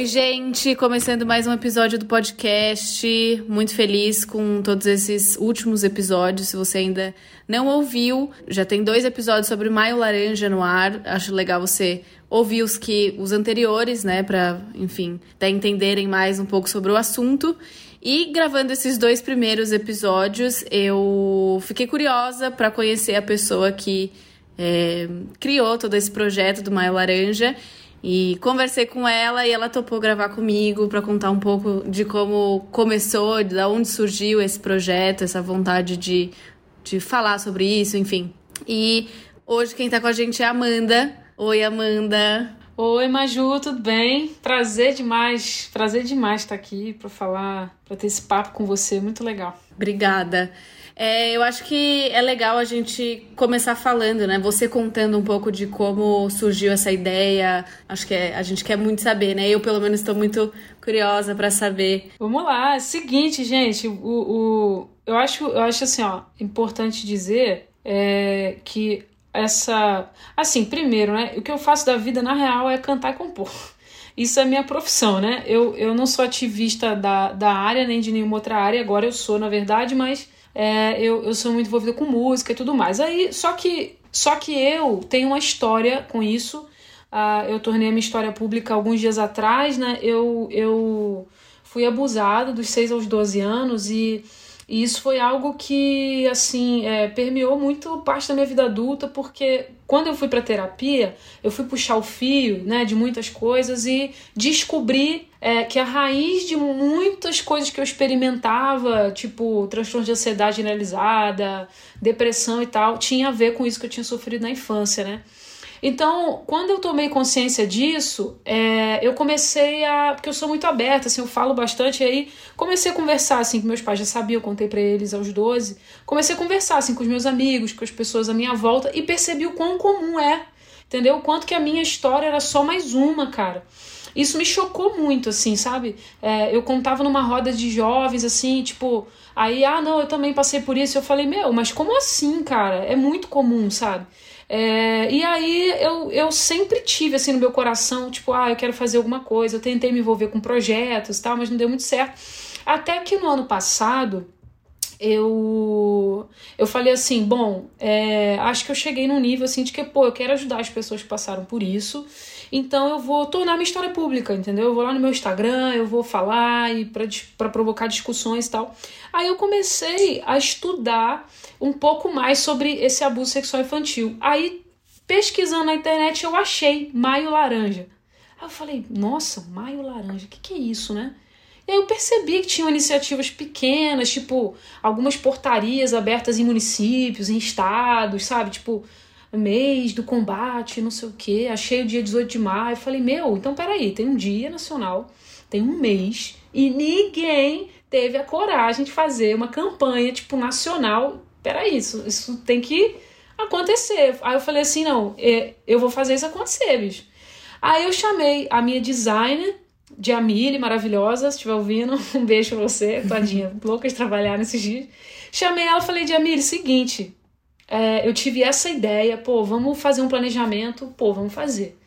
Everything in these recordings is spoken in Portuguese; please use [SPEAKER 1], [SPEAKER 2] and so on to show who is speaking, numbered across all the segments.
[SPEAKER 1] Oi, gente! Começando mais um episódio do podcast. Muito feliz com todos esses últimos episódios. Se você ainda não ouviu, já tem dois episódios sobre Maio Laranja no ar. Acho legal você ouvir os que os anteriores, né, para, enfim, até entenderem mais um pouco sobre o assunto. E gravando esses dois primeiros episódios, eu fiquei curiosa para conhecer a pessoa que é, criou todo esse projeto do Maio Laranja e conversei com ela e ela topou gravar comigo para contar um pouco de como começou, de onde surgiu esse projeto, essa vontade de, de falar sobre isso, enfim. E hoje quem tá com a gente é a Amanda. Oi, Amanda.
[SPEAKER 2] Oi, Maju, tudo bem? Prazer demais, prazer demais estar aqui para falar, para ter esse papo com você, muito legal.
[SPEAKER 1] Obrigada. É, eu acho que é legal a gente começar falando, né? Você contando um pouco de como surgiu essa ideia. Acho que é, a gente quer muito saber, né? Eu, pelo menos, estou muito curiosa para saber.
[SPEAKER 2] Vamos lá. Seguinte, gente, o, o, eu, acho, eu acho assim, ó, importante dizer é, que essa. Assim, primeiro, né? O que eu faço da vida, na real, é cantar e compor. Isso é minha profissão, né? Eu, eu não sou ativista da, da área, nem de nenhuma outra área, agora eu sou, na verdade, mas é, eu, eu sou muito envolvida com música e tudo mais. Aí, só que, só que eu tenho uma história com isso. Uh, eu tornei a minha história pública alguns dias atrás, né? Eu, eu fui abusada dos 6 aos 12 anos e e isso foi algo que, assim, é, permeou muito parte da minha vida adulta, porque quando eu fui para terapia, eu fui puxar o fio, né, de muitas coisas e descobri é, que a raiz de muitas coisas que eu experimentava, tipo transtorno de ansiedade generalizada, depressão e tal, tinha a ver com isso que eu tinha sofrido na infância, né? Então, quando eu tomei consciência disso, é, eu comecei a. Porque eu sou muito aberta, assim, eu falo bastante, e aí comecei a conversar, assim, com meus pais já sabiam, eu contei para eles aos 12. Comecei a conversar, assim, com os meus amigos, com as pessoas à minha volta, e percebi o quão comum é, entendeu? O quanto que a minha história era só mais uma, cara. Isso me chocou muito, assim, sabe? É, eu contava numa roda de jovens, assim, tipo, aí, ah, não, eu também passei por isso. Eu falei, meu, mas como assim, cara? É muito comum, sabe? É, e aí eu, eu sempre tive assim no meu coração, tipo, ah, eu quero fazer alguma coisa. Eu tentei me envolver com projetos e tal, mas não deu muito certo. Até que no ano passado eu eu falei assim, bom, é, acho que eu cheguei num nível assim de que, pô, eu quero ajudar as pessoas que passaram por isso. Então eu vou tornar minha história pública, entendeu? Eu vou lá no meu Instagram, eu vou falar e para provocar discussões e tal. Aí eu comecei a estudar um pouco mais sobre esse abuso sexual infantil. Aí, pesquisando na internet, eu achei Maio Laranja. Aí eu falei, nossa, Maio Laranja, o que, que é isso, né? E aí eu percebi que tinham iniciativas pequenas, tipo, algumas portarias abertas em municípios, em estados, sabe? Tipo, mês do combate, não sei o quê. Achei o dia 18 de maio. Falei, meu, então peraí, tem um dia nacional, tem um mês, e ninguém teve a coragem de fazer uma campanha, tipo, nacional. Peraí, isso, isso tem que acontecer. Aí eu falei assim, não, é, eu vou fazer isso acontecer, bicho. Aí eu chamei a minha designer, de Amile, maravilhosa, se estiver ouvindo, um beijo pra você, tadinha, louca de trabalhar nesses dias. Chamei ela e falei, de Amile, seguinte, é, eu tive essa ideia, pô, vamos fazer um planejamento, pô, vamos fazer.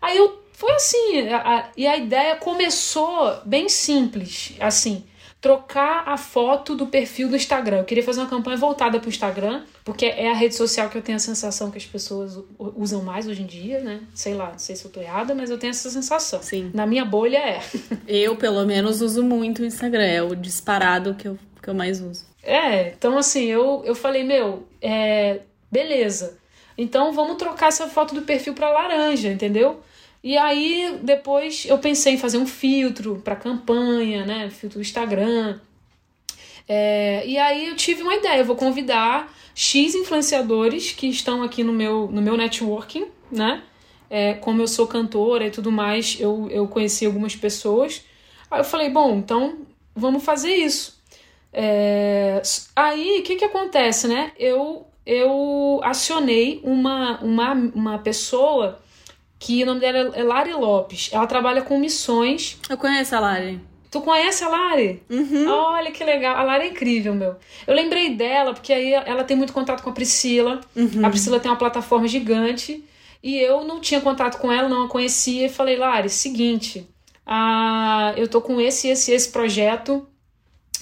[SPEAKER 2] Aí eu foi assim, a, a, e a ideia começou bem simples, assim, trocar a foto do perfil do Instagram. Eu queria fazer uma campanha voltada para o Instagram, porque é a rede social que eu tenho a sensação que as pessoas usam mais hoje em dia, né? Sei lá, não sei se eu tô errada, mas eu tenho essa sensação.
[SPEAKER 1] Sim.
[SPEAKER 2] Na minha bolha é.
[SPEAKER 1] eu, pelo menos, uso muito o Instagram. É o disparado que eu, que eu mais uso.
[SPEAKER 2] É, então assim, eu, eu falei, meu, é, beleza. Então vamos trocar essa foto do perfil para laranja, entendeu? E aí depois eu pensei em fazer um filtro para campanha, né? Filtro Instagram. É, e aí eu tive uma ideia, eu vou convidar X influenciadores que estão aqui no meu, no meu networking, né? É, como eu sou cantora e tudo mais, eu, eu conheci algumas pessoas. Aí eu falei, bom, então vamos fazer isso. É... Aí, o que, que acontece, né? Eu, eu acionei uma, uma, uma pessoa que o nome dela é Lari Lopes. Ela trabalha com missões.
[SPEAKER 1] Eu conheço a Lari.
[SPEAKER 2] Tu conhece a Lari?
[SPEAKER 1] Uhum.
[SPEAKER 2] Olha que legal. A Lari é incrível, meu. Eu lembrei dela porque aí ela tem muito contato com a Priscila.
[SPEAKER 1] Uhum.
[SPEAKER 2] A Priscila tem uma plataforma gigante. E eu não tinha contato com ela, não a conhecia. E falei, Lari, seguinte, ah, eu tô com esse, esse, esse projeto.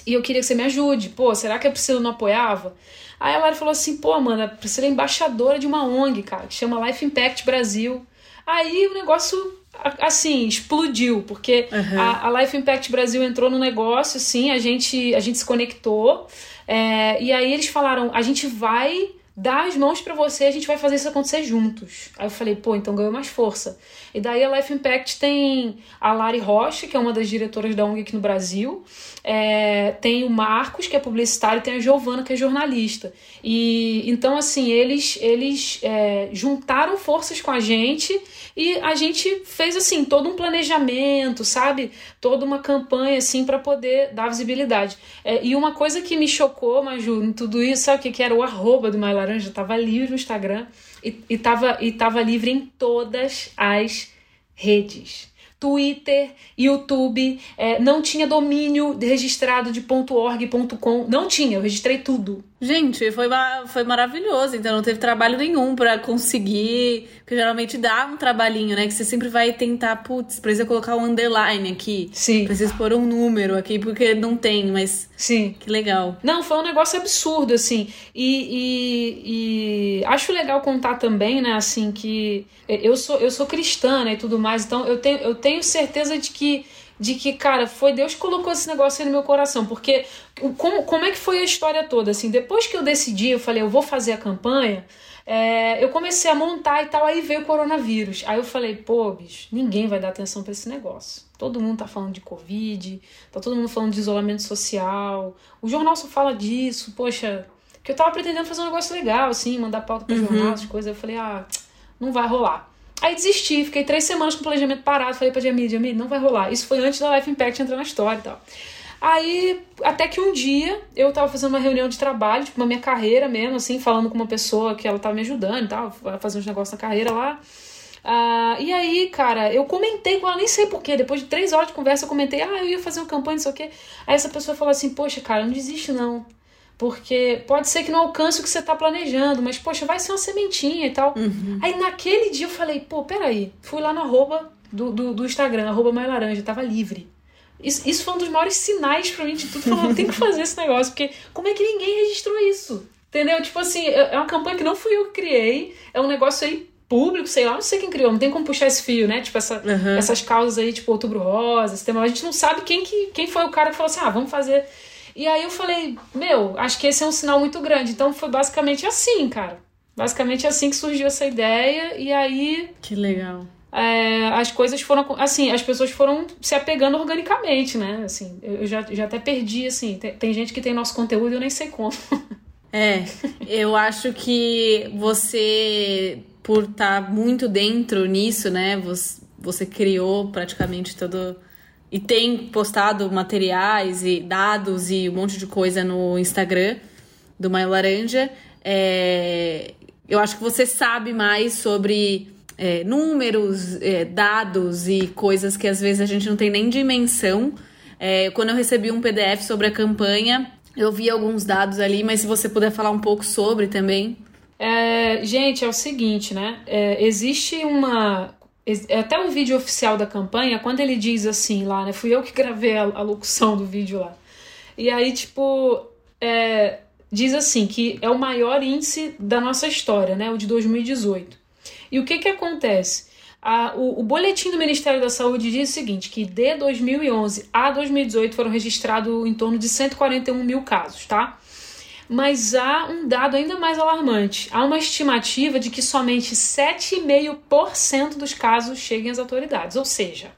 [SPEAKER 2] E eu queria que você me ajude. Pô, será que a Priscila não apoiava? Aí a Lari falou assim, pô, Amanda, a Priscila é embaixadora de uma ONG, cara, que chama Life Impact Brasil. Aí o negócio assim, explodiu, porque
[SPEAKER 1] Uhum.
[SPEAKER 2] a, a Life Impact Brasil entrou no negócio, assim, a gente, a gente se conectou, é, e aí eles falaram, a gente vai dar as mãos pra você, a gente vai fazer isso acontecer juntos. Aí eu falei, pô, então ganhou mais força. E daí a Life Impact tem a Lari Rocha, que é uma das diretoras da ONG aqui no Brasil, é, tem o Marcos, que é publicitário, e tem a Giovana, que é jornalista. E então, assim, eles, eles é, juntaram forças com a gente e a gente fez assim todo um planejamento, sabe? Toda uma campanha assim para poder dar visibilidade. É, e uma coisa que me chocou, Maju, em tudo isso, sabe o que, que era? O arroba do Mais Laranja tava livre no Instagram e, e, tava, e tava livre em todas as redes. Twitter, YouTube, é, não tinha domínio registrado de .org, .com, não tinha, eu registrei tudo.
[SPEAKER 1] Gente, foi, foi maravilhoso. Então não teve trabalho nenhum pra conseguir. Porque geralmente dá um trabalhinho, né? Que você sempre vai tentar, putz, precisa colocar um underline aqui.
[SPEAKER 2] Sim,
[SPEAKER 1] Precisa pôr um número aqui, porque não tem, mas
[SPEAKER 2] sim.
[SPEAKER 1] que legal.
[SPEAKER 2] Não, foi um negócio absurdo, assim. E, e, e acho legal contar também, né, assim, que eu sou, eu sou cristã, né, e tudo mais, então eu tenho, eu tenho certeza de que, de que, cara, foi Deus que colocou esse negócio aí no meu coração, porque como, como é que foi a história toda, assim, depois que eu decidi, eu falei, eu vou fazer a campanha, é, eu comecei a montar e tal, aí veio o coronavírus. Aí eu falei, pô, bicho, ninguém vai dar atenção pra esse negócio. Todo mundo tá falando de Covid, tá todo mundo falando de isolamento social. O jornal só fala disso, poxa. Que eu tava pretendendo fazer um negócio legal, assim, mandar pauta pra jornal, essas coisas. Eu falei, ah, não vai rolar. Aí desisti, fiquei três semanas com o planejamento parado. Falei pra Jamie, Jamie, não vai rolar. Isso foi antes da Life Impact entrar na história e tal. Aí, até que um dia, eu tava fazendo uma reunião de trabalho, tipo, na minha carreira mesmo, assim, falando com uma pessoa que ela tava me ajudando e tal, fazer uns negócios na carreira lá. Ah, e aí, cara, eu comentei com ela, nem sei porquê, depois de três horas de conversa, eu comentei, ah, eu ia fazer uma campanha, não sei o quê. Aí essa pessoa falou assim, poxa, cara, não desiste não. Porque pode ser que não alcance o que você tá planejando, mas, poxa, vai ser uma sementinha e tal. Aí naquele dia eu falei, pô, peraí. Fui lá no arroba do, do, do Instagram, arroba mais laranja, tava livre. Isso, isso foi um dos maiores sinais pra mim de tudo. Falando, tem que fazer esse negócio, porque como é que ninguém registrou isso? Entendeu? Tipo assim, é é uma campanha que não fui eu que criei, é um negócio aí público, sei lá, não sei quem criou, não tem como puxar esse fio, né? Tipo, essa,
[SPEAKER 1] Uhum.
[SPEAKER 2] essas causas aí, tipo, Outubro Rosa, esse tema, a gente não sabe quem, que, quem foi o cara que falou assim, ah, vamos fazer. E aí eu falei, meu, acho que esse é um sinal muito grande. Então foi basicamente assim, cara. Basicamente assim que surgiu essa ideia, e aí
[SPEAKER 1] Que legal.
[SPEAKER 2] é, as coisas foram assim, as pessoas foram se apegando organicamente, né? Assim, eu já, já até perdi, assim, tem, tem gente que tem nosso conteúdo e eu nem sei como.
[SPEAKER 1] É, eu acho que você, por estar muito dentro nisso, né? Você, você criou praticamente todo. E tem postado materiais e dados e um monte de coisa no Instagram do Maio Laranja. É, eu acho que você sabe mais sobre é, números, é, dados e coisas que às vezes a gente não tem nem dimensão. É, quando eu recebi um PDF sobre a campanha, eu vi alguns dados ali, mas se você puder falar um pouco sobre também.
[SPEAKER 2] É, gente, é o seguinte, né? É, existe uma. Ex- Até o vídeo oficial da campanha, quando ele diz assim lá, né? Fui eu que gravei a, a locução do vídeo lá. E aí, tipo, é, diz assim que é o maior índice da nossa história, né? O de 2018. E o que que acontece? A- o, o boletim do Ministério da Saúde diz o seguinte, que de 2011 a 2018 foram registrados em torno de 141 mil casos, tá? Mas há um dado ainda mais alarmante. Há uma estimativa de que somente 7,5% dos casos cheguem às autoridades. Ou seja,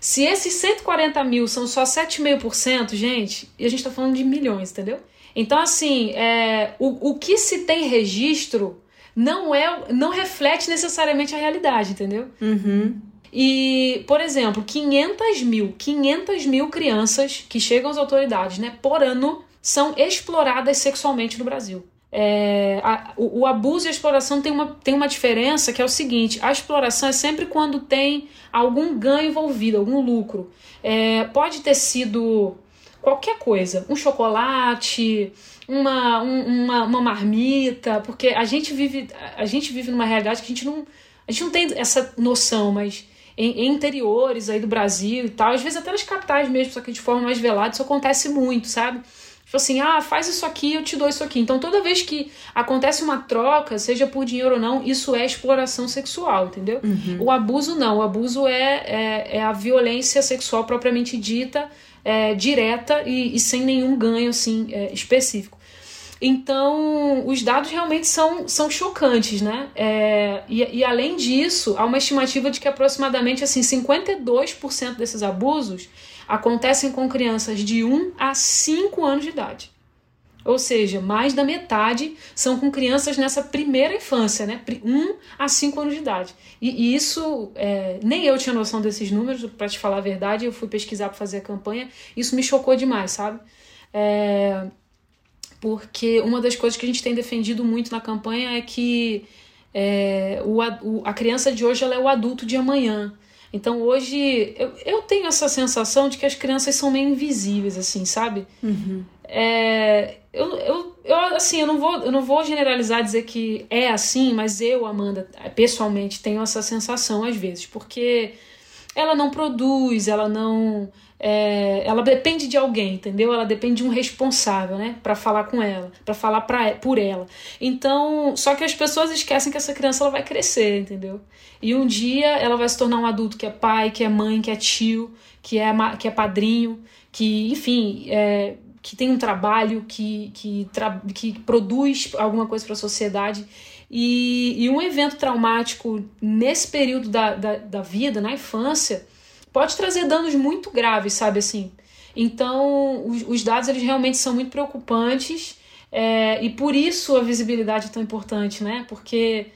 [SPEAKER 2] se esses 140 mil são só 7,5%, gente, e a gente está falando de milhões, entendeu? Então, assim, é, o, o que se tem registro não é não reflete necessariamente a realidade, entendeu?
[SPEAKER 1] Uhum.
[SPEAKER 2] E, por exemplo, 500 mil, 500 mil crianças que chegam às autoridades, né, por ano, são exploradas sexualmente no Brasil. é, a, o, o, abuso e a exploração tem uma, tem uma diferença que é o seguinte: a exploração é sempre quando tem algum ganho envolvido, algum lucro. É, pode ter sido qualquer coisa, um chocolate, uma, um, uma, uma marmita, porque a gente vive a gente vive numa realidade que a gente não a gente não tem essa noção, mas em, em, interiores aí do Brasil e tal, às vezes até nas capitais mesmo, só que de forma mais velada, isso acontece muito, sabe? Tipo assim, ah, faz isso aqui, eu te dou isso aqui. Então, toda vez que acontece uma troca, seja por dinheiro ou não, isso é exploração sexual, entendeu? Uhum. O abuso não. O abuso é, é, é, a violência sexual propriamente dita, é, direta e, e, sem nenhum ganho assim, é, específico. Então, os dados realmente são, são chocantes, né? É, e, e, além disso, há uma estimativa de que aproximadamente assim, 52% desses abusos acontecem com crianças de 1 a 5 anos de idade. Ou seja, mais da metade são com crianças nessa primeira infância, né? 1 a 5 anos de idade. E, e isso, é, nem eu tinha noção desses números, para te falar a verdade, eu fui pesquisar para fazer a campanha, isso me chocou demais, sabe? É, porque uma das coisas que a gente tem defendido muito na campanha é que é, o, a criança de hoje ela é o adulto de amanhã. Então hoje eu, eu tenho essa sensação de que as crianças são meio invisíveis, assim, sabe? Uhum. É, eu, eu, eu, assim, eu não, vou, eu não vou generalizar dizer que é assim, mas eu, Amanda, pessoalmente, tenho essa sensação às vezes, porque ela não produz, ela não é, ela depende de alguém, entendeu? Ela depende de um responsável, né, para falar com ela, para falar pra, por ela. Então, só que as pessoas esquecem que essa criança ela vai crescer, entendeu? E um dia ela vai se tornar um adulto que é pai, que é mãe, que é tio, que é, que é padrinho, que, enfim, é, que tem um trabalho, que, que, tra que produz alguma coisa para a sociedade. E, e um evento traumático nesse período da, da, da vida, na infância, pode trazer danos muito graves, sabe assim? Então, os, os dados eles realmente são muito preocupantes é, e por isso a visibilidade é tão importante, né? Porque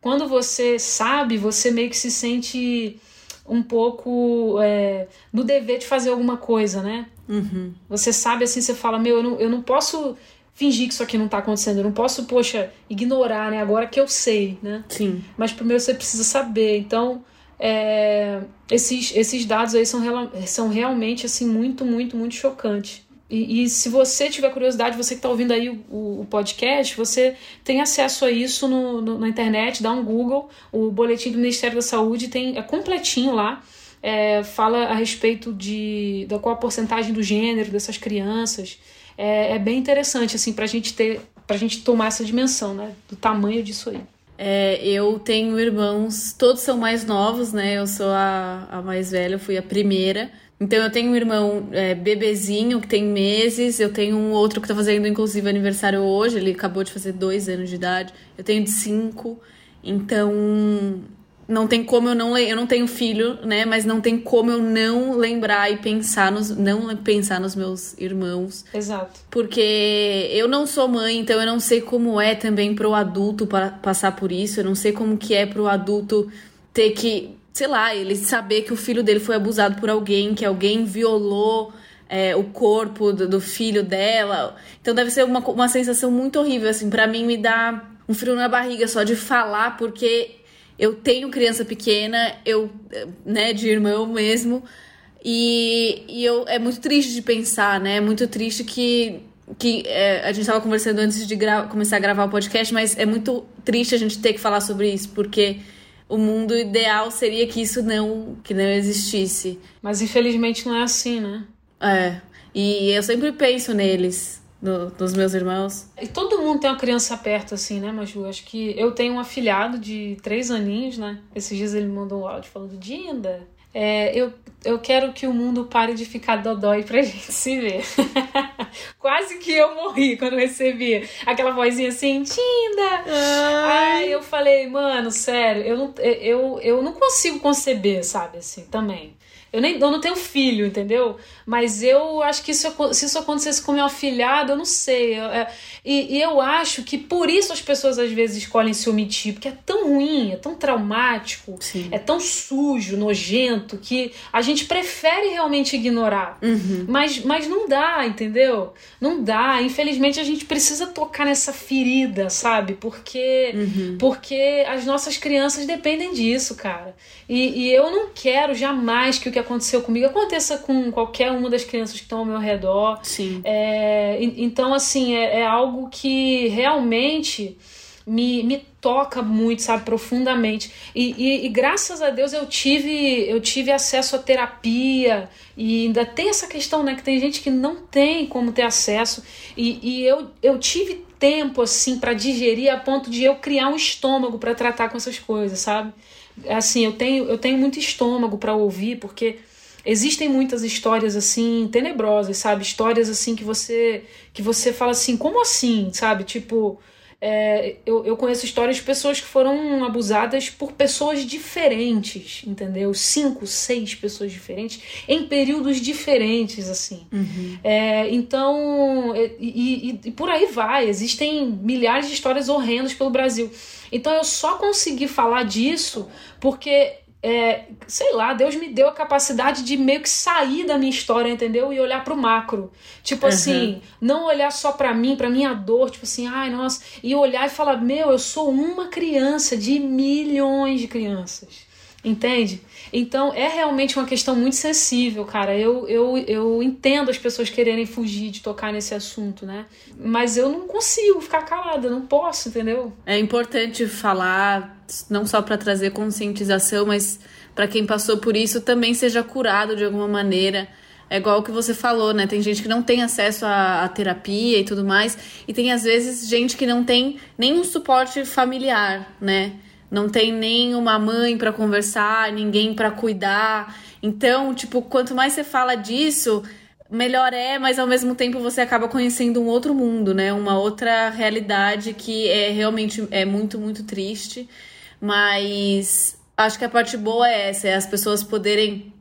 [SPEAKER 2] quando você sabe, você meio que se sente um pouco é, no dever de fazer alguma coisa, né? Uhum. Você sabe assim, você fala, meu, eu não, eu não posso fingir que isso aqui não tá acontecendo, eu não posso, poxa, ignorar, né? Agora que eu sei, né?
[SPEAKER 1] Sim.
[SPEAKER 2] Mas primeiro você precisa saber. Então, é, esses, esses dados aí são, são realmente assim muito, muito, muito chocantes. E, e se você tiver curiosidade, você que está ouvindo aí o, o, podcast, você tem acesso a isso no, no, na internet, dá um Google, o boletim do Ministério da Saúde tem é completinho lá. É, fala a respeito de da qual a porcentagem do gênero dessas crianças. É, é bem interessante assim para a gente ter, para gente tomar essa dimensão, né, do tamanho disso aí.
[SPEAKER 1] É, eu tenho irmãos, todos são mais novos, né? Eu sou a, a mais velha, eu fui a primeira. Então eu tenho um irmão é, bebezinho que tem meses, eu tenho um outro que tá fazendo inclusive aniversário hoje, ele acabou de fazer dois anos de idade, eu tenho de cinco. Então não tem como eu não eu não tenho filho, né? Mas não tem como eu não lembrar e pensar nos não pensar nos meus irmãos.
[SPEAKER 2] Exato.
[SPEAKER 1] Porque eu não sou mãe, então eu não sei como é também para o adulto para passar por isso. Eu não sei como que é para o adulto ter que, sei lá, ele saber que o filho dele foi abusado por alguém, que alguém violou é, o corpo do, do, filho dela. Então deve ser uma, uma sensação muito horrível, assim, para mim me dá um frio na barriga só de falar, porque eu tenho criança pequena, eu, né, de irmão mesmo, e, e eu, é muito triste de pensar, né? É muito triste que, que é, a gente estava conversando antes de começar a gravar o podcast, mas é muito triste a gente ter que falar sobre isso, porque o mundo ideal seria que isso não, que não existisse.
[SPEAKER 2] Mas infelizmente não é assim, né?
[SPEAKER 1] É. E eu sempre penso neles do, dos meus irmãos.
[SPEAKER 2] E todo mundo tem uma criança perto, assim, né, Maju? Acho que eu tenho um afilhado de três aninhos, né? Esses dias ele mandou um áudio falando: Dinda, é, eu, eu quero que o mundo pare de ficar dodói pra gente se ver. Quase que eu morri quando recebi aquela vozinha assim, Tinda! Aí eu falei, mano, sério, eu não, eu, eu não consigo conceber, sabe, assim, também. Eu nem eu não tenho filho, entendeu? Mas eu acho que isso, se isso acontecesse com meu afilhado, eu não sei. É, e, e, eu acho que por isso as pessoas às vezes escolhem se omitir, porque é tão ruim, é tão traumático, Sim. é tão sujo, nojento, que a gente prefere realmente ignorar. Uhum. Mas, mas não dá, entendeu? entendeu? Não dá. Infelizmente a gente precisa tocar nessa ferida, sabe? Porque, uhum. porque as nossas crianças dependem disso, cara. E, e eu não quero jamais que o que aconteceu comigo aconteça com qualquer uma das crianças que estão ao meu redor.
[SPEAKER 1] Sim.
[SPEAKER 2] É, então, assim, é, é algo que realmente me, me toca muito, sabe, profundamente. E, e, e, graças a Deus eu tive, eu tive acesso à terapia e ainda tem essa questão, né, que tem gente que não tem como ter acesso e, e eu, eu tive tempo, assim, para digerir a ponto de eu criar um estômago para tratar com essas coisas, sabe? Assim, eu tenho, eu tenho muito estômago para ouvir porque existem muitas histórias assim tenebrosas, sabe? Histórias assim que você que você fala assim, como assim, sabe? Tipo, é, eu, eu conheço histórias de pessoas que foram abusadas por pessoas diferentes, entendeu? Cinco, seis pessoas diferentes, em períodos diferentes, assim.
[SPEAKER 1] Uhum.
[SPEAKER 2] É, então, e, e, e por aí vai. Existem milhares de histórias horrendas pelo Brasil. Então, eu só consegui falar disso porque é, sei lá, Deus me deu a capacidade de meio que sair da minha história, entendeu? E olhar pro macro. Tipo uhum. assim, não olhar só pra mim, pra minha dor, tipo assim, ai, nossa, e olhar e falar, meu, eu sou uma criança de milhões de crianças. Entende? Então é realmente uma questão muito sensível, cara. Eu, eu, eu entendo as pessoas quererem fugir de tocar nesse assunto, né? Mas eu não consigo ficar calada, não posso, entendeu?
[SPEAKER 1] É importante falar, não só para trazer conscientização, mas para quem passou por isso também seja curado de alguma maneira. É igual o que você falou, né? Tem gente que não tem acesso à, à, terapia e tudo mais, e tem às vezes gente que não tem nenhum suporte familiar, né? Não tem nem uma mãe para conversar, ninguém para cuidar. Então, tipo, quanto mais você fala disso, melhor é, mas ao mesmo tempo você acaba conhecendo um outro mundo, né? Uma outra realidade que é realmente é muito, muito triste. Mas acho que a parte boa é essa, é as pessoas poderem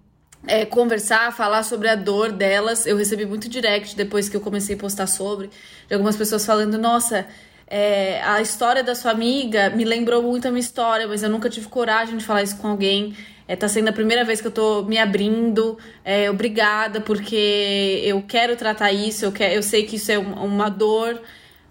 [SPEAKER 1] é, conversar, falar sobre a dor delas. Eu recebi muito direct depois que eu comecei a postar sobre, de algumas pessoas falando, nossa, é, a história da sua amiga me lembrou muito a minha história, mas eu nunca tive coragem de falar isso com alguém. É, tá sendo a primeira vez que eu tô me abrindo. É, obrigada, porque eu quero tratar isso, eu, quero, eu sei que isso é uma dor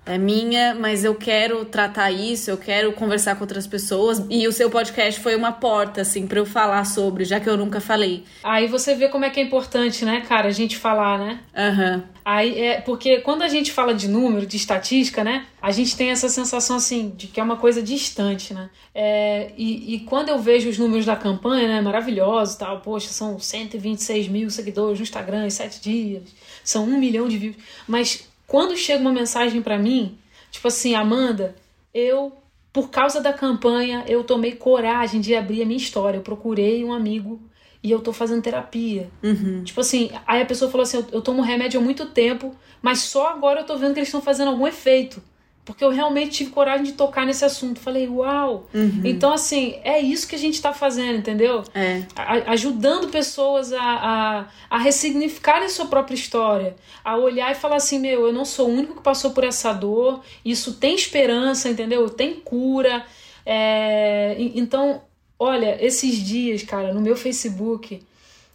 [SPEAKER 1] é minha, mas eu quero tratar isso, eu quero conversar com outras pessoas. E o seu podcast foi uma porta, assim, para eu falar sobre, já que eu nunca falei.
[SPEAKER 2] Aí você vê como é que é importante, né, cara, a gente falar, né?
[SPEAKER 1] Aham. Uhum.
[SPEAKER 2] Aí é porque quando a gente fala de número, de estatística, né? A gente tem essa sensação assim de que é uma coisa distante, né? É, e, e quando eu vejo os números da campanha, né? Maravilhosos tal, poxa, são 126 mil seguidores no Instagram em sete dias, são um milhão de views. Mas quando chega uma mensagem para mim, tipo assim, Amanda, eu por causa da campanha, eu tomei coragem de abrir a minha história. Eu procurei um amigo e eu tô fazendo terapia.
[SPEAKER 1] Uhum.
[SPEAKER 2] Tipo assim, aí a pessoa falou assim: eu, eu tomo remédio há muito tempo, mas só agora eu tô vendo que eles estão fazendo algum efeito porque eu realmente tive coragem de tocar nesse assunto. Falei, uau!
[SPEAKER 1] Uhum.
[SPEAKER 2] Então, assim, é isso que a gente está fazendo, entendeu?
[SPEAKER 1] É.
[SPEAKER 2] A, ajudando pessoas a, a, a ressignificarem a sua própria história, a olhar e falar assim: meu, eu não sou o único que passou por essa dor, isso tem esperança, entendeu? Tem cura. É, então, olha, esses dias, cara, no meu Facebook.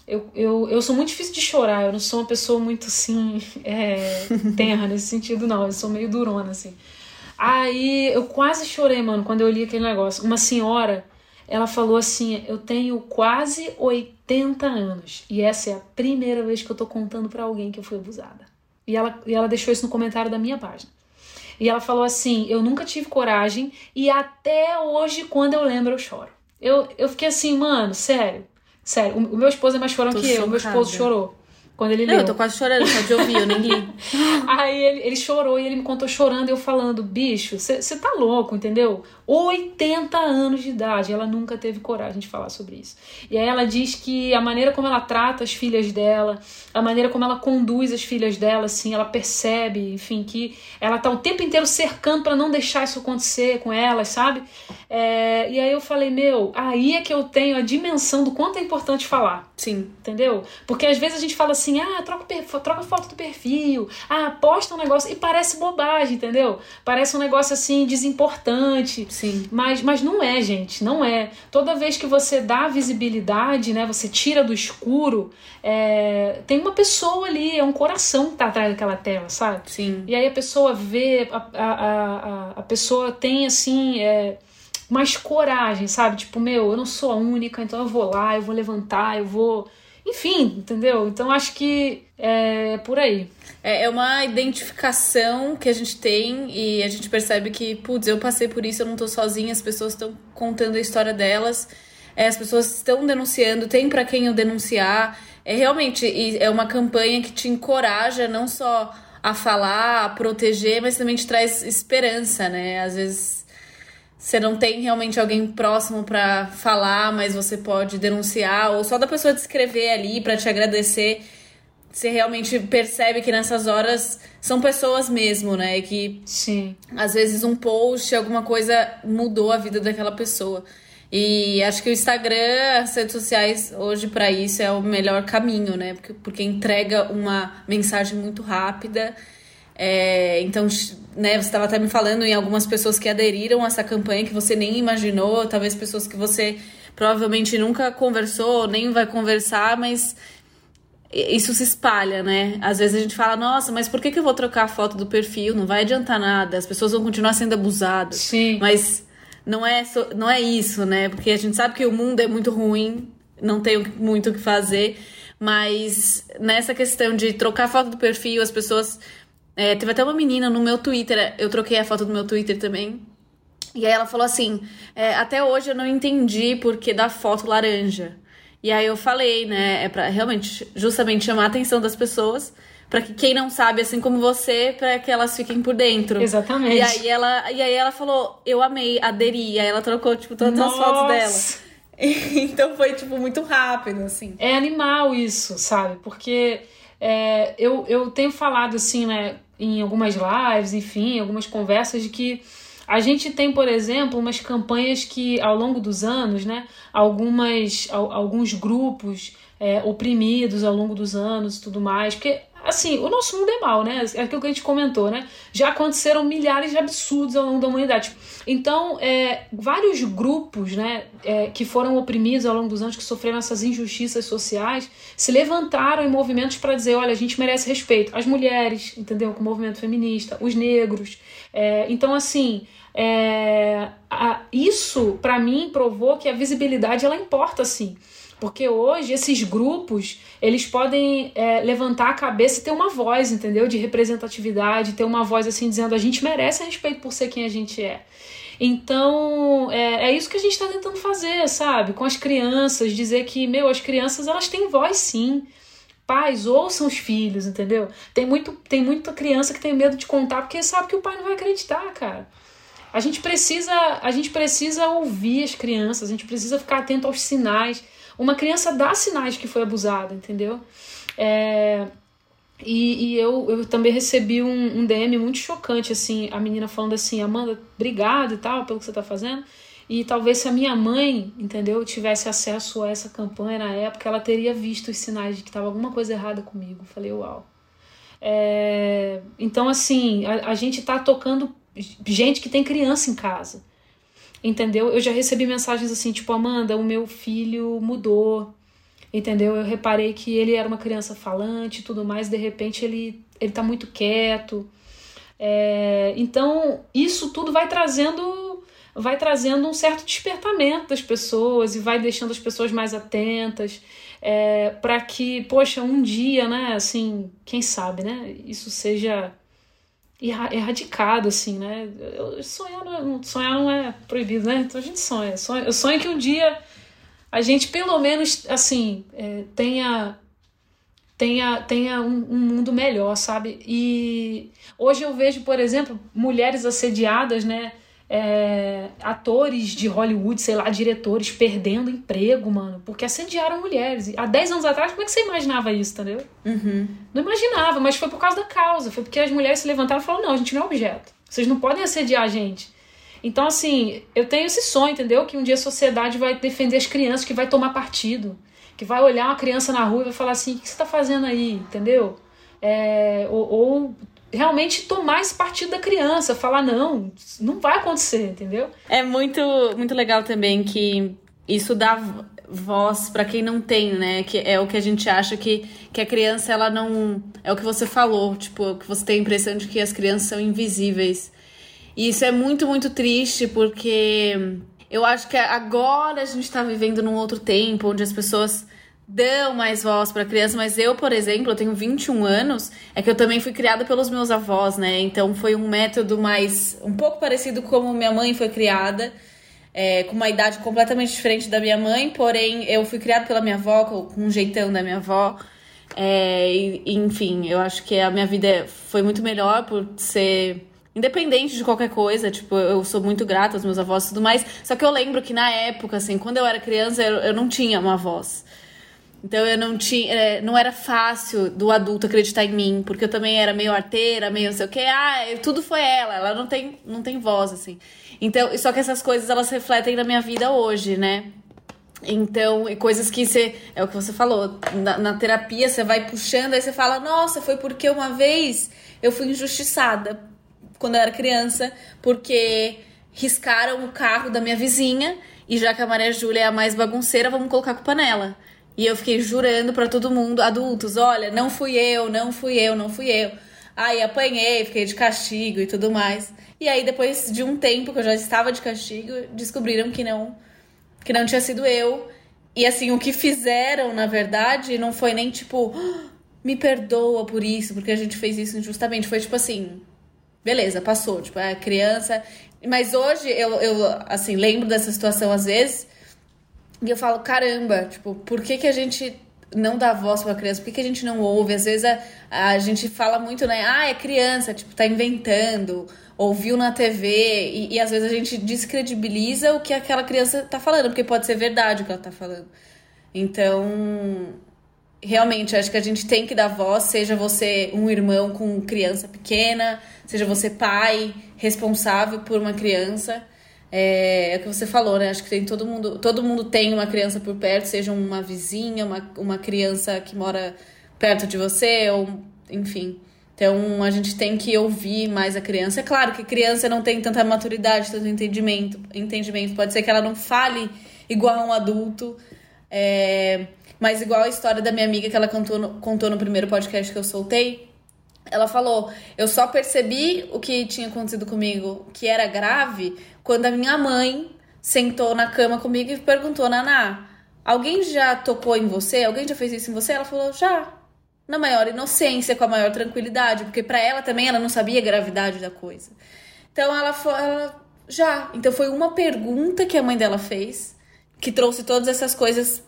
[SPEAKER 2] Eu, eu, eu sou muito difícil de chorar, eu não sou uma pessoa muito assim, é, terra nesse sentido, não. Eu sou meio durona, assim. Aí eu quase chorei, mano, quando eu li aquele negócio. Uma senhora, ela falou assim: Eu tenho quase 80 anos e essa é a primeira vez que eu tô contando para alguém que eu fui abusada. E ela, e ela deixou isso no comentário da minha página. E ela falou assim: Eu nunca tive coragem e até hoje, quando eu lembro, eu choro. Eu, eu fiquei assim, mano, sério. Sério, o, o meu esposo é mais chorão que eu. O meu esposo chorou. Quando ele
[SPEAKER 1] Não,
[SPEAKER 2] leu.
[SPEAKER 1] eu tô quase chorando, só de ouvir, eu nem li.
[SPEAKER 2] Aí ele, ele chorou e ele me contou chorando, eu falando, bicho, você tá louco, entendeu? 80 anos de idade, ela nunca teve coragem de falar sobre isso. E aí ela diz que a maneira como ela trata as filhas dela, a maneira como ela conduz as filhas dela, assim, ela percebe, enfim, que ela tá o tempo inteiro cercando para não deixar isso acontecer com elas, sabe? É, e aí eu falei, meu, aí é que eu tenho a dimensão do quanto é importante falar.
[SPEAKER 1] Sim.
[SPEAKER 2] Entendeu? Porque às vezes a gente fala assim, ah, troca, troca foto do perfil, ah, posta um negócio. E parece bobagem, entendeu? Parece um negócio assim, desimportante.
[SPEAKER 1] Sim.
[SPEAKER 2] Mas, mas não é, gente, não é. Toda vez que você dá visibilidade, né? Você tira do escuro, é, tem uma pessoa ali, é um coração que tá atrás daquela tela, sabe?
[SPEAKER 1] Sim.
[SPEAKER 2] E aí a pessoa vê, a, a, a, a pessoa tem assim. É, mais coragem, sabe? Tipo, meu, eu não sou a única, então eu vou lá, eu vou levantar, eu vou. Enfim, entendeu? Então acho que é por aí.
[SPEAKER 1] É, é uma identificação que a gente tem e a gente percebe que, putz, eu passei por isso, eu não tô sozinha, as pessoas estão contando a história delas, é, as pessoas estão denunciando, tem para quem eu denunciar. É realmente é uma campanha que te encoraja não só a falar, a proteger, mas também te traz esperança, né? Às vezes você não tem realmente alguém próximo para falar, mas você pode denunciar, ou só da pessoa te escrever ali para te agradecer. Você realmente percebe que nessas horas são pessoas mesmo, né? Que
[SPEAKER 2] Sim.
[SPEAKER 1] às vezes um post, alguma coisa mudou a vida daquela pessoa. E acho que o Instagram, as redes sociais hoje para isso é o melhor caminho, né? Porque, porque entrega uma mensagem muito rápida é, então, né, você estava até me falando em algumas pessoas que aderiram a essa campanha que você nem imaginou, talvez pessoas que você provavelmente nunca conversou, nem vai conversar, mas isso se espalha, né? Às vezes a gente fala, nossa, mas por que, que eu vou trocar a foto do perfil? Não vai adiantar nada, as pessoas vão continuar sendo abusadas.
[SPEAKER 2] Sim.
[SPEAKER 1] Mas não é, não é isso, né? Porque a gente sabe que o mundo é muito ruim, não tem muito o que fazer, mas nessa questão de trocar a foto do perfil, as pessoas é, teve até uma menina no meu Twitter, eu troquei a foto do meu Twitter também. E aí ela falou assim: é, até hoje eu não entendi porque da foto laranja. E aí eu falei, né? É pra realmente, justamente chamar a atenção das pessoas para que quem não sabe, assim como você, para que elas fiquem por dentro.
[SPEAKER 2] Exatamente.
[SPEAKER 1] E aí ela, e aí ela falou, eu amei, aderi. E aí ela trocou, tipo, todas Nossa. as fotos dela. então foi, tipo, muito rápido, assim.
[SPEAKER 2] É animal isso, sabe? Porque é, eu, eu tenho falado, assim, né? Em algumas lives, enfim, algumas conversas de que a gente tem, por exemplo, umas campanhas que ao longo dos anos, né, algumas, alguns grupos é, oprimidos ao longo dos anos e tudo mais, porque assim, o nosso mundo é mal, né? É aquilo que a gente comentou, né? Já aconteceram milhares de absurdos ao longo da humanidade. Então, é, vários grupos, né, é, que foram oprimidos ao longo dos anos, que sofreram essas injustiças sociais, se levantaram em movimentos para dizer: olha, a gente merece respeito. As mulheres, entendeu? Com o movimento feminista, os negros. É, então, assim. É, a, isso, para mim, provou que a visibilidade ela importa, sim. Porque hoje esses grupos, eles podem é, levantar a cabeça e ter uma voz, entendeu? De representatividade, ter uma voz assim dizendo a gente merece respeito por ser quem a gente é. Então, é, é isso que a gente está tentando fazer, sabe? Com as crianças, dizer que, meu, as crianças elas têm voz sim. Pais, ouçam os filhos, entendeu? Tem, muito, tem muita criança que tem medo de contar porque sabe que o pai não vai acreditar, cara. A gente precisa, a gente precisa ouvir as crianças, a gente precisa ficar atento aos sinais. Uma criança dá sinais de que foi abusada, entendeu? É, e, e eu, eu também recebi um, um, DM muito chocante, assim, a menina falando assim, Amanda, obrigado e tal pelo que você tá fazendo. E talvez se a minha mãe, entendeu, tivesse acesso a essa campanha na época, ela teria visto os sinais de que estava alguma coisa errada comigo. Falei, uau. É, então, assim, a, a gente tá tocando gente que tem criança em casa entendeu? Eu já recebi mensagens assim, tipo, Amanda, o meu filho mudou, entendeu? Eu reparei que ele era uma criança falante e tudo mais, de repente ele, ele tá muito quieto. É, então, isso tudo vai trazendo vai trazendo um certo despertamento das pessoas e vai deixando as pessoas mais atentas é, para que, poxa, um dia, né, assim, quem sabe, né, isso seja erradicado, assim, né? Sonhar não, é, sonhar não é proibido, né? Então a gente sonha. sonha eu sonho que um dia a gente, pelo menos, assim, é, tenha tenha, tenha um, um, mundo melhor, sabe? E hoje eu vejo, por exemplo, mulheres assediadas, né? É, atores de Hollywood, sei lá, diretores perdendo emprego, mano, porque assediaram mulheres. Há 10 anos atrás, como é que você imaginava isso, entendeu?
[SPEAKER 1] Uhum.
[SPEAKER 2] Não imaginava, mas foi por causa da causa. Foi porque as mulheres se levantaram e falaram: não, a gente não é objeto. Vocês não podem assediar a gente. Então, assim, eu tenho esse sonho, entendeu? Que um dia a sociedade vai defender as crianças, que vai tomar partido, que vai olhar uma criança na rua e vai falar assim: o que você está fazendo aí, entendeu? É, ou, ou realmente tomar esse partido da criança, falar não, não vai acontecer, entendeu?
[SPEAKER 1] É muito muito legal também que isso dá voz para quem não tem, né? Que é o que a gente acha que, que a criança ela não é o que você falou, tipo, que você tem a impressão de que as crianças são invisíveis. E isso é muito muito triste porque eu acho que agora a gente está vivendo num outro tempo onde as pessoas dão mais voz para criança, mas eu, por exemplo, eu tenho 21 anos, é que eu também fui criada pelos meus avós, né? Então foi um método mais um pouco parecido como minha mãe foi criada, é, com uma idade completamente diferente da minha mãe, porém eu fui criada pela minha avó, com um jeitão da minha avó. É, e, enfim, eu acho que a minha vida foi muito melhor por ser independente de qualquer coisa, tipo, eu sou muito grata aos meus avós e tudo mais. Só que eu lembro que na época, assim, quando eu era criança, eu, eu não tinha uma voz. Então eu não tinha, é, não era fácil do adulto acreditar em mim, porque eu também era meio arteira, meio não sei o que. Ah, tudo foi ela, ela não tem, não tem voz assim. Então, só que essas coisas elas refletem na minha vida hoje, né? Então, e coisas que você. É o que você falou. Na, na, terapia, você vai puxando, aí você fala: Nossa, foi porque uma vez eu fui injustiçada quando eu era criança, porque riscaram o carro da minha vizinha, e já que a Maria Júlia é a mais bagunceira, vamos colocar a culpa nela. E eu fiquei jurando para todo mundo, adultos, olha, não fui eu, não fui eu, não fui eu. Aí apanhei, fiquei de castigo e tudo mais. E aí depois de um tempo que eu já estava de castigo, descobriram que não que não tinha sido eu. E assim, o que fizeram, na verdade, não foi nem tipo, ah, me perdoa por isso, porque a gente fez isso injustamente. Foi tipo assim, beleza, passou, tipo, é criança. Mas hoje eu, eu assim, lembro dessa situação às vezes e eu falo, caramba, tipo, por que, que a gente não dá voz pra criança? Por que, que a gente não ouve? Às vezes a, a gente fala muito, né? Ah, é criança, tipo, tá inventando, ouviu na TV, e, e às vezes a gente descredibiliza o que aquela criança tá falando, porque pode ser verdade o que ela tá falando. Então, realmente, acho que a gente tem que dar voz, seja você um irmão com criança pequena, seja você pai responsável por uma criança. É, é o que você falou, né? Acho que tem todo mundo, todo mundo tem uma criança por perto, seja uma vizinha, uma, uma criança que mora perto de você, ou enfim. Então a gente tem que ouvir mais a criança. É claro que criança não tem tanta maturidade, tanto entendimento. Entendimento. Pode ser que ela não fale igual a um adulto. É, mas igual a história da minha amiga que ela contou no, contou no primeiro podcast que eu soltei. Ela falou: Eu só percebi o que tinha acontecido comigo, que era grave, quando a minha mãe sentou na cama comigo e perguntou: Naná, alguém já tocou em você? Alguém já fez isso em você? Ela falou: Já. Na maior inocência, com a maior tranquilidade, porque para ela também ela não sabia a gravidade da coisa. Então ela, foi, ela já. Então foi uma pergunta que a mãe dela fez que trouxe todas essas coisas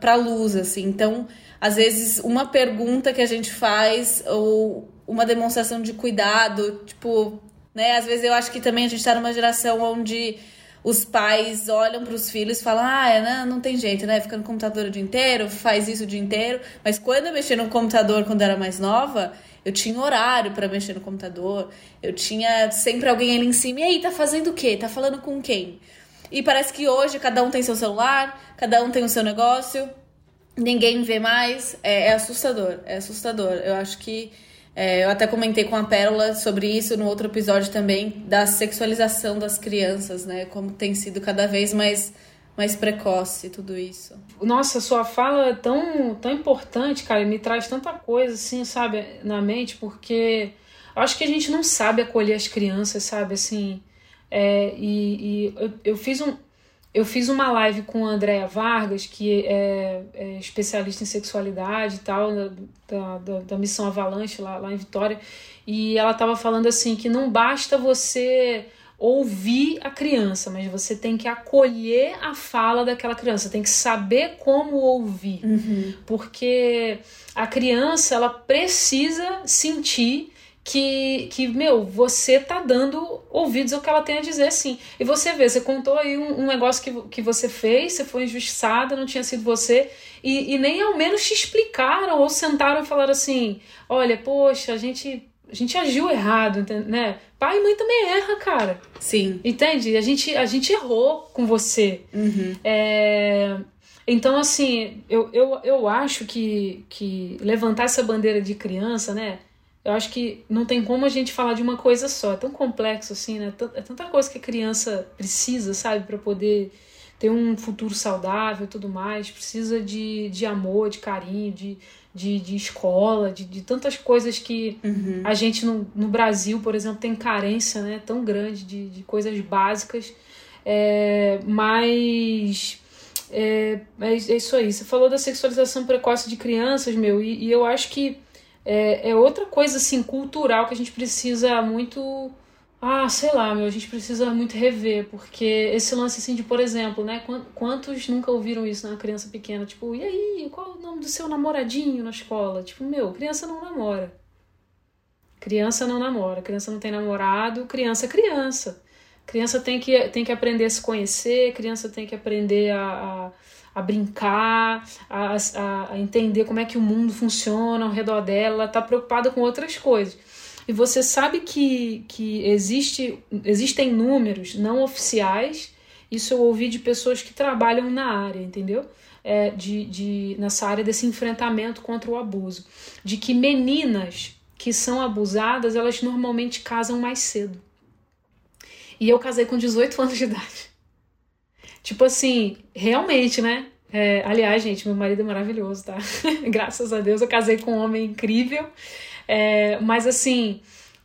[SPEAKER 1] para luz, assim. Então às vezes uma pergunta que a gente faz ou uma demonstração de cuidado, tipo, né? Às vezes eu acho que também a gente tá numa geração onde os pais olham para os filhos e falam: ah, não, não tem jeito, né? Fica no computador o dia inteiro, faz isso o dia inteiro. Mas quando eu mexi no computador quando era mais nova, eu tinha horário para mexer no computador, eu tinha sempre alguém ali em cima. E aí, tá fazendo o quê? Tá falando com quem? E parece que hoje cada um tem seu celular, cada um tem o seu negócio ninguém vê mais, é, é, assustador, é assustador. Eu acho que é, eu até comentei com a Pérola sobre isso no outro episódio também, da sexualização das crianças, né? Como tem sido cada vez mais, mais precoce tudo isso.
[SPEAKER 2] Nossa, sua fala é tão, tão importante, cara, me traz tanta coisa, assim, sabe, na mente, porque eu acho que a gente não sabe acolher as crianças, sabe, assim. É, e, e eu, eu fiz um, eu fiz uma live com a Andrea Vargas, que é, é especialista em sexualidade e tal, da, da, da Missão Avalanche lá, lá em Vitória, e ela estava falando assim que não basta você ouvir a criança, mas você tem que acolher a fala daquela criança, tem que saber como ouvir, uhum. porque a criança ela precisa sentir que, que, meu, você tá dando ouvidos ao que ela tem a dizer, sim. E você vê, você contou aí um, um negócio que, que você fez, você foi injustiçada, não tinha sido você, e, e nem ao menos te explicaram ou sentaram e falaram assim: olha, poxa, a gente a gente agiu errado, né? Pai e mãe também erra, cara.
[SPEAKER 1] Sim.
[SPEAKER 2] Entende? A gente, a gente errou com você.
[SPEAKER 1] Uhum.
[SPEAKER 2] É... Então, assim, eu, eu, eu acho que, que levantar essa bandeira de criança, né? Eu acho que não tem como a gente falar de uma coisa só. É tão complexo, assim, né? É tanta coisa que a criança precisa, sabe? para poder ter um futuro saudável e tudo mais. Precisa de, de amor, de carinho, de de, de escola, de, de tantas coisas que
[SPEAKER 1] uhum.
[SPEAKER 2] a gente no, no Brasil, por exemplo, tem carência né, tão grande de, de coisas básicas. É, mas é, é, isso aí. Você falou da sexualização precoce de crianças, meu, e, e eu acho que é, é outra coisa assim, cultural que a gente precisa muito ah, sei lá, meu, a gente precisa muito rever, porque esse lance assim de, por exemplo, né? Quantos nunca ouviram isso na criança pequena? Tipo, e aí, qual é o nome do seu namoradinho na escola? Tipo, meu, criança não namora. Criança não namora, criança não tem namorado, criança é criança. Criança tem que, tem que aprender a se conhecer, criança tem que aprender a, a, a brincar, a, a, entender como é que o mundo funciona ao redor dela, ela tá preocupada com outras coisas. E você sabe que, que existe, existem números não oficiais, isso eu ouvi de pessoas que trabalham na área, entendeu? É, de, de, nessa área desse enfrentamento contra o abuso. De que meninas que são abusadas, elas normalmente casam mais cedo. E eu casei com 18 anos de idade. Tipo assim, realmente, né? É, aliás, gente, meu marido é maravilhoso, tá? Graças a Deus eu casei com um homem incrível. É, mas assim,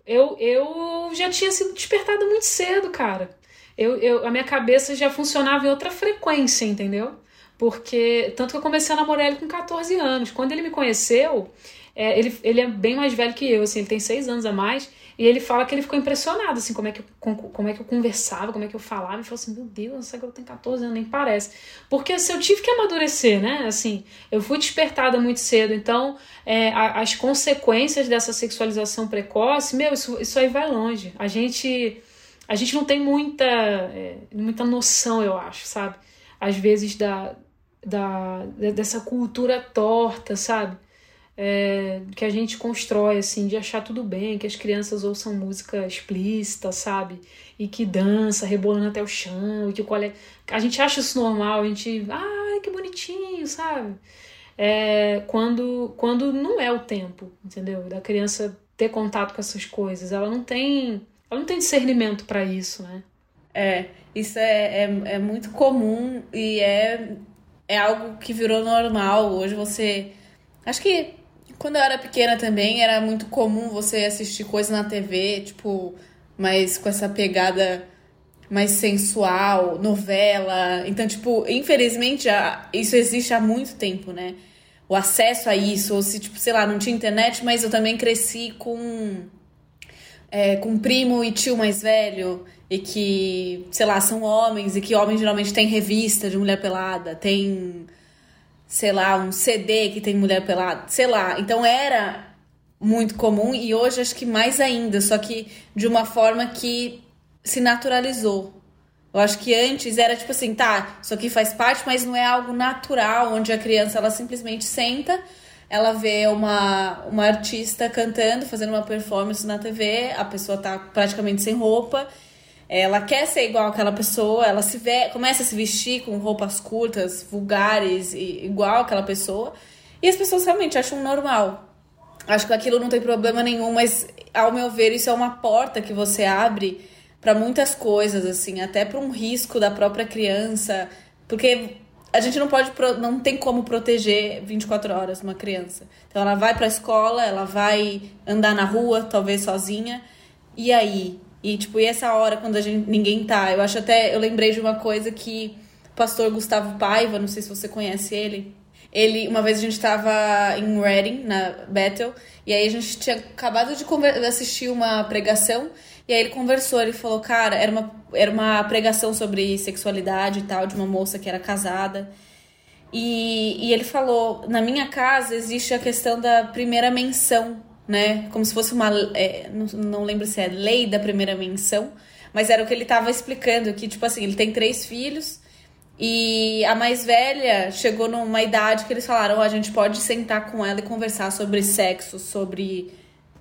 [SPEAKER 2] eu, eu já tinha sido despertada muito cedo, cara. Eu, eu, a minha cabeça já funcionava em outra frequência, entendeu? Porque, tanto que eu comecei a namorar ele com 14 anos. Quando ele me conheceu, é, ele, ele é bem mais velho que eu, assim, ele tem 6 anos a mais. E ele fala que ele ficou impressionado, assim, como é que eu, como é que eu conversava, como é que eu falava. Ele falou assim, meu Deus, essa garota tem 14 anos, nem parece. Porque assim, eu tive que amadurecer, né? Assim, eu fui despertada muito cedo, então é, a, as consequências dessa sexualização precoce, meu, isso, isso aí vai longe. A gente, a gente não tem muita, é, muita noção, eu acho, sabe? Às vezes da, da, dessa cultura torta, sabe? É, que a gente constrói, assim, de achar tudo bem, que as crianças ouçam música explícita, sabe? E que dança, rebolando até o chão, e que o colega. A gente acha isso normal, a gente. Ai, que bonitinho, sabe? É, quando, quando não é o tempo, entendeu? Da criança ter contato com essas coisas. Ela não tem. Ela não tem discernimento para isso, né?
[SPEAKER 1] É, isso é, é, é muito comum e é, é algo que virou normal. Hoje você. Acho que quando eu era pequena também, era muito comum você assistir coisas na TV, tipo, mas com essa pegada mais sensual, novela. Então, tipo, infelizmente, isso existe há muito tempo, né? O acesso a isso, ou se, tipo, sei lá, não tinha internet, mas eu também cresci com. É, com primo e tio mais velho, e que, sei lá, são homens, e que homens geralmente têm revista de mulher pelada, tem sei lá, um CD que tem mulher pelada, sei lá. Então era muito comum e hoje acho que mais ainda, só que de uma forma que se naturalizou. Eu acho que antes era tipo assim, tá, isso aqui faz parte, mas não é algo natural, onde a criança ela simplesmente senta, ela vê uma, uma artista cantando, fazendo uma performance na TV, a pessoa tá praticamente sem roupa ela quer ser igual aquela pessoa, ela se vê, começa a se vestir com roupas curtas, vulgares, e, igual aquela pessoa. E as pessoas realmente acham normal. Acho que aquilo não tem problema nenhum, mas ao meu ver, isso é uma porta que você abre para muitas coisas, assim, até para um risco da própria criança, porque a gente não pode, não tem como proteger 24 horas uma criança. Então ela vai para a escola, ela vai andar na rua, talvez sozinha, e aí e, tipo, e essa hora quando a gente, ninguém tá? Eu acho até. Eu lembrei de uma coisa que o pastor Gustavo Paiva, não sei se você conhece ele. Ele, uma vez a gente tava em Reading, na Bethel, e aí a gente tinha acabado de assistir uma pregação, e aí ele conversou, ele falou, cara, era uma, era uma pregação sobre sexualidade e tal, de uma moça que era casada. E, e ele falou, na minha casa existe a questão da primeira menção né? Como se fosse uma. É, não, não lembro se é lei da primeira menção, mas era o que ele estava explicando, que, tipo assim, ele tem três filhos. E a mais velha chegou numa idade que eles falaram: oh, a gente pode sentar com ela e conversar sobre sexo, sobre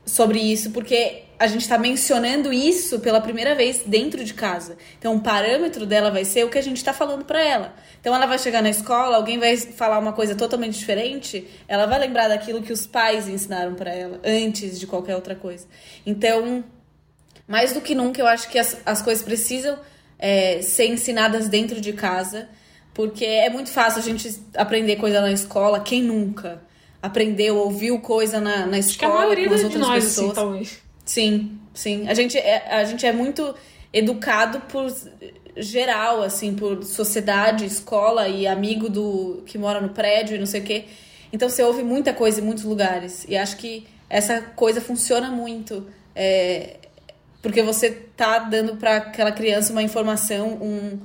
[SPEAKER 1] sobre isso, porque a gente está mencionando isso pela primeira vez dentro de casa. Então, o parâmetro dela vai ser o que a gente está falando para ela. Então, ela vai chegar na escola, alguém vai falar uma coisa totalmente diferente, ela vai lembrar daquilo que os pais ensinaram para ela antes de qualquer outra coisa. Então, mais do que nunca, eu acho que as, as coisas precisam é, ser ensinadas dentro de casa, porque é muito fácil a gente aprender coisa na escola. Quem nunca aprendeu, ouviu coisa na, na escola acho que a maioria com as outras nós, assim, pessoas? Assim, talvez. Sim, sim. A gente é, a gente é muito educado por geral, assim, por sociedade, escola e amigo do que mora no prédio e não sei o quê. Então você ouve muita coisa em muitos lugares. E acho que essa coisa funciona muito. É, porque você tá dando para aquela criança uma informação, um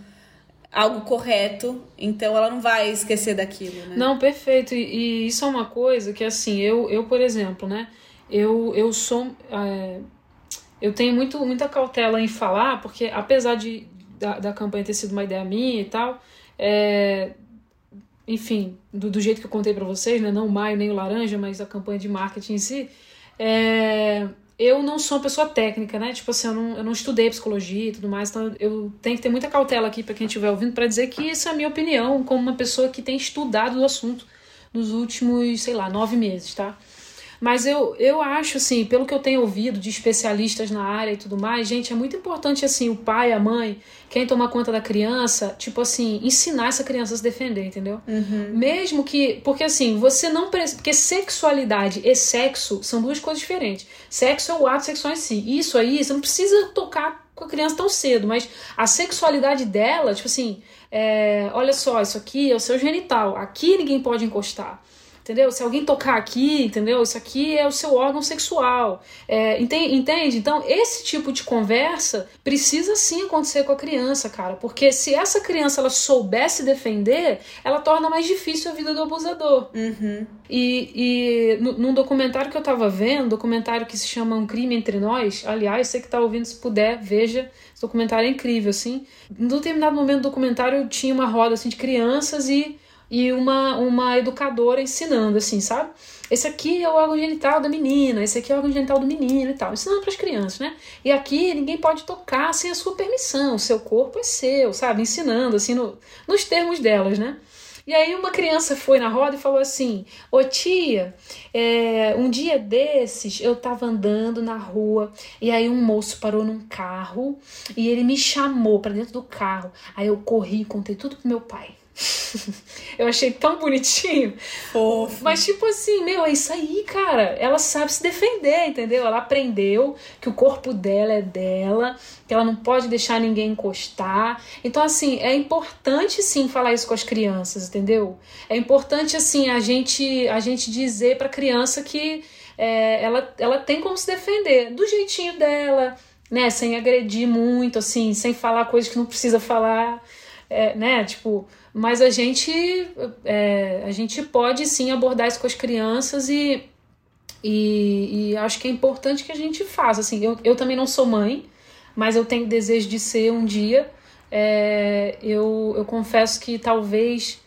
[SPEAKER 1] algo correto, então ela não vai esquecer daquilo, né?
[SPEAKER 2] Não, perfeito. E, e isso é uma coisa que assim, eu, eu por exemplo, né? Eu, eu sou. É, eu tenho muito, muita cautela em falar, porque apesar de, da, da campanha ter sido uma ideia minha e tal, é, enfim, do, do jeito que eu contei para vocês, né, não o Maio nem o Laranja, mas a campanha de marketing em si, é, eu não sou uma pessoa técnica, né? Tipo assim, eu não, eu não estudei psicologia e tudo mais, então eu tenho que ter muita cautela aqui para quem estiver ouvindo para dizer que isso é a minha opinião, como uma pessoa que tem estudado o assunto nos últimos, sei lá, nove meses, tá? Mas eu, eu acho, assim, pelo que eu tenho ouvido de especialistas na área e tudo mais, gente, é muito importante, assim, o pai, a mãe, quem toma conta da criança, tipo assim, ensinar essa criança a se defender, entendeu?
[SPEAKER 1] Uhum.
[SPEAKER 2] Mesmo que. Porque, assim, você não precisa. Porque sexualidade e sexo são duas coisas diferentes. Sexo é o ato sexual em si. Isso aí, você não precisa tocar com a criança tão cedo, mas a sexualidade dela, tipo assim, é, olha só, isso aqui é o seu genital, aqui ninguém pode encostar entendeu? Se alguém tocar aqui, entendeu? Isso aqui é o seu órgão sexual, é, entende? Então, esse tipo de conversa precisa sim acontecer com a criança, cara, porque se essa criança ela soubesse defender, ela torna mais difícil a vida do abusador.
[SPEAKER 1] Uhum.
[SPEAKER 2] E, e num documentário que eu tava vendo, documentário que se chama Um Crime Entre Nós, aliás, você que tá ouvindo, se puder, veja, esse documentário é incrível, assim. Em determinado momento do documentário tinha uma roda assim de crianças e e uma, uma educadora ensinando, assim, sabe? Esse aqui é o órgão genital da menina, esse aqui é o órgão genital do menino e tal, ensinando para as crianças, né? E aqui ninguém pode tocar sem a sua permissão, o seu corpo é seu, sabe? Ensinando, assim, no, nos termos delas, né? E aí uma criança foi na roda e falou assim: Ô tia, é, um dia desses eu tava andando na rua e aí um moço parou num carro e ele me chamou para dentro do carro. Aí eu corri e contei tudo pro meu pai. eu achei tão bonitinho.
[SPEAKER 1] Fofo.
[SPEAKER 2] Mas, tipo assim, meu, é isso aí, cara. Ela sabe se defender, entendeu? Ela aprendeu que o corpo dela é dela, que ela não pode deixar ninguém encostar. Então, assim, é importante sim falar isso com as crianças, entendeu? É importante, assim, a gente, a gente dizer pra criança que é, ela, ela tem como se defender do jeitinho dela, né? Sem agredir muito, assim, sem falar coisas que não precisa falar. É, né? Tipo, mas a gente, é, a gente pode sim abordar isso com as crianças e, e, e, acho que é importante que a gente faça. Assim, eu, eu também não sou mãe, mas eu tenho desejo de ser um dia. É, eu, eu confesso que talvez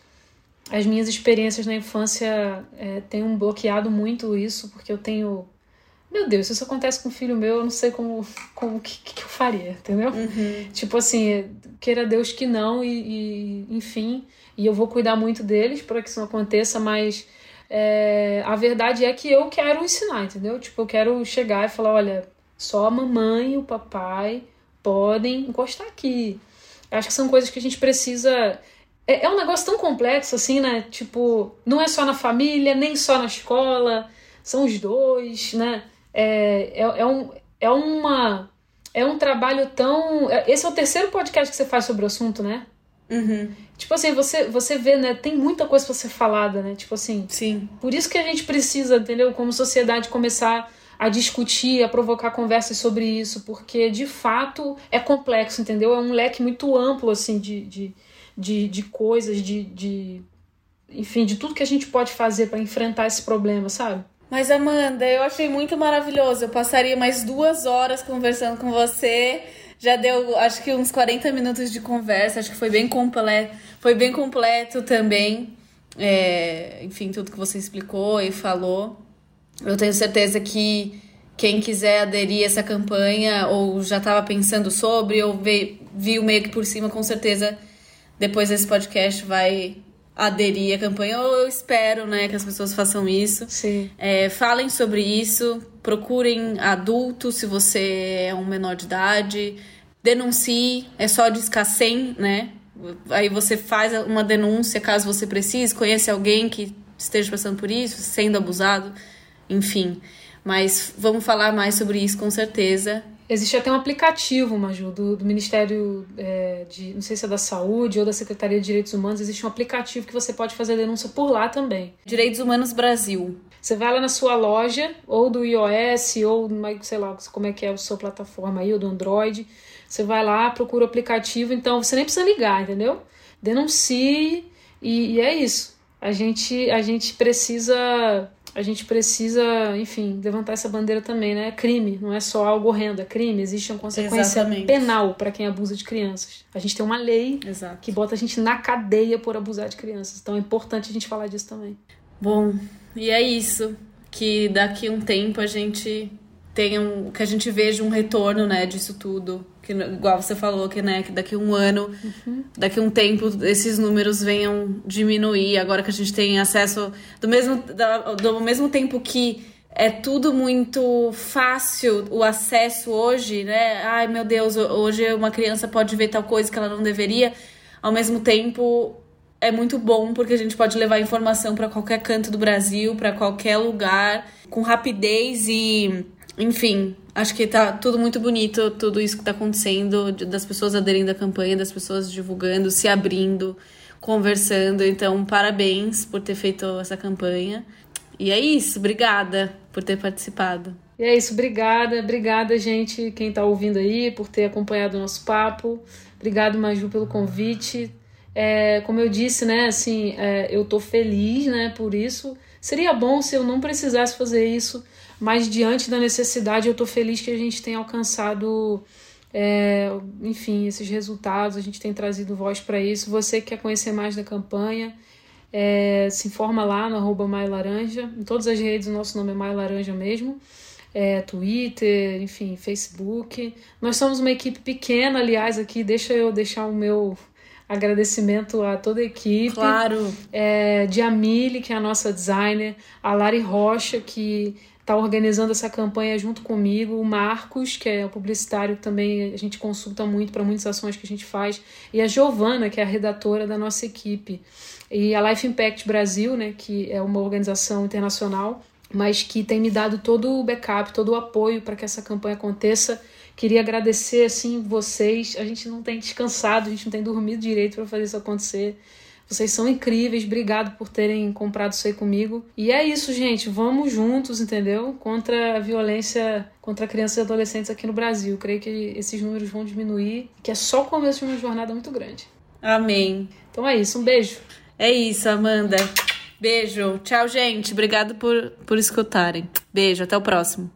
[SPEAKER 2] as minhas experiências na infância é, tenham bloqueado muito isso, porque eu tenho meu Deus, se isso acontece com um filho meu, eu não sei como, como que, que eu faria, entendeu?
[SPEAKER 1] Uhum.
[SPEAKER 2] Tipo assim, queira Deus que não, e, e, enfim, e eu vou cuidar muito deles para que isso não aconteça, mas é, a verdade é que eu quero ensinar, entendeu? Tipo, eu quero chegar e falar: olha, só a mamãe e o papai podem encostar aqui. Acho que são coisas que a gente precisa. É, é um negócio tão complexo assim, né? Tipo, não é só na família, nem só na escola, são os dois, né? É, é, é, um, é uma. É um trabalho tão. É, esse é o terceiro podcast que você faz sobre o assunto, né?
[SPEAKER 1] Uhum.
[SPEAKER 2] Tipo assim, você, você vê, né? Tem muita coisa pra ser falada, né? Tipo assim.
[SPEAKER 1] Sim.
[SPEAKER 2] Por isso que a gente precisa, entendeu? Como sociedade, começar a discutir, a provocar conversas sobre isso, porque de fato é complexo, entendeu? É um leque muito amplo, assim, de, de, de, de coisas, de, de. Enfim, de tudo que a gente pode fazer para enfrentar esse problema, sabe?
[SPEAKER 1] Mas, Amanda, eu achei muito maravilhoso. Eu passaria mais duas horas conversando com você. Já deu, acho que uns 40 minutos de conversa. Acho que foi bem completo. Foi bem completo também. É, enfim, tudo que você explicou e falou. Eu tenho certeza que quem quiser aderir a essa campanha ou já estava pensando sobre ou viu meio que por cima, com certeza depois desse podcast vai aderir à campanha. Eu espero, né, que as pessoas façam isso.
[SPEAKER 2] Sim.
[SPEAKER 1] É, falem sobre isso, procurem adultos se você é um menor de idade, denuncie, é só discar 100, né? Aí você faz uma denúncia caso você precise, conhece alguém que esteja passando por isso, sendo abusado, enfim. Mas vamos falar mais sobre isso com certeza.
[SPEAKER 2] Existe até um aplicativo, Maju, do, do Ministério é, de, não sei se é da Saúde ou da Secretaria de Direitos Humanos, existe um aplicativo que você pode fazer denúncia por lá também.
[SPEAKER 1] Direitos Humanos Brasil.
[SPEAKER 2] Você vai lá na sua loja, ou do iOS, ou sei lá como é que é a sua plataforma aí, ou do Android. Você vai lá, procura o aplicativo, então você nem precisa ligar, entendeu? Denuncie e, e é isso. A gente, a gente precisa a gente precisa, enfim, levantar essa bandeira também, né? É crime, não é só algo horrendo, é crime. Existe uma consequência Exatamente. penal para quem abusa de crianças. A gente tem uma lei
[SPEAKER 1] Exato.
[SPEAKER 2] que bota a gente na cadeia por abusar de crianças. Então é importante a gente falar disso também.
[SPEAKER 1] Bom, e é isso. Que daqui a um tempo a gente tenha um, que a gente veja um retorno, né, disso tudo. Que igual você falou que né que daqui um ano uhum. daqui um tempo esses números venham diminuir. Agora que a gente tem acesso do mesmo do mesmo tempo que é tudo muito fácil o acesso hoje né? Ai meu Deus hoje uma criança pode ver tal coisa que ela não deveria. Ao mesmo tempo é muito bom porque a gente pode levar informação para qualquer canto do Brasil para qualquer lugar com rapidez e enfim, acho que tá tudo muito bonito, tudo isso que tá acontecendo, das pessoas aderindo à campanha, das pessoas divulgando, se abrindo, conversando. Então, parabéns por ter feito essa campanha. E é isso, obrigada por ter participado.
[SPEAKER 2] E é isso, obrigada, obrigada, gente, quem tá ouvindo aí, por ter acompanhado o nosso papo. Obrigado, Maju, pelo convite. É, como eu disse, né, assim, é, eu tô feliz, né, por isso. Seria bom se eu não precisasse fazer isso, mas diante da necessidade, eu estou feliz que a gente tenha alcançado, é, enfim, esses resultados, a gente tem trazido voz para isso. Você que quer conhecer mais da campanha, é, se informa lá no arroba Laranja. Em todas as redes o nosso nome é Maio Laranja mesmo. É, Twitter, enfim, Facebook. Nós somos uma equipe pequena, aliás, aqui deixa eu deixar o meu agradecimento a toda a equipe.
[SPEAKER 1] Claro.
[SPEAKER 2] É, de Amile, que é a nossa designer, a Lari Rocha, que está organizando essa campanha junto comigo, o Marcos, que é o publicitário também a gente consulta muito para muitas ações que a gente faz, e a Giovana, que é a redatora da nossa equipe. E a Life Impact Brasil, né, que é uma organização internacional, mas que tem me dado todo o backup, todo o apoio para que essa campanha aconteça. Queria agradecer assim vocês. A gente não tem descansado, a gente não tem dormido direito para fazer isso acontecer. Vocês são incríveis, obrigado por terem comprado isso aí comigo. E é isso, gente. Vamos juntos, entendeu? Contra a violência contra crianças e adolescentes aqui no Brasil. Creio que esses números vão diminuir, que é só o começo de uma jornada muito grande.
[SPEAKER 1] Amém.
[SPEAKER 2] Então é isso, um beijo.
[SPEAKER 1] É isso, Amanda. Beijo. Tchau, gente. Obrigado por, por escutarem. Beijo, até o próximo.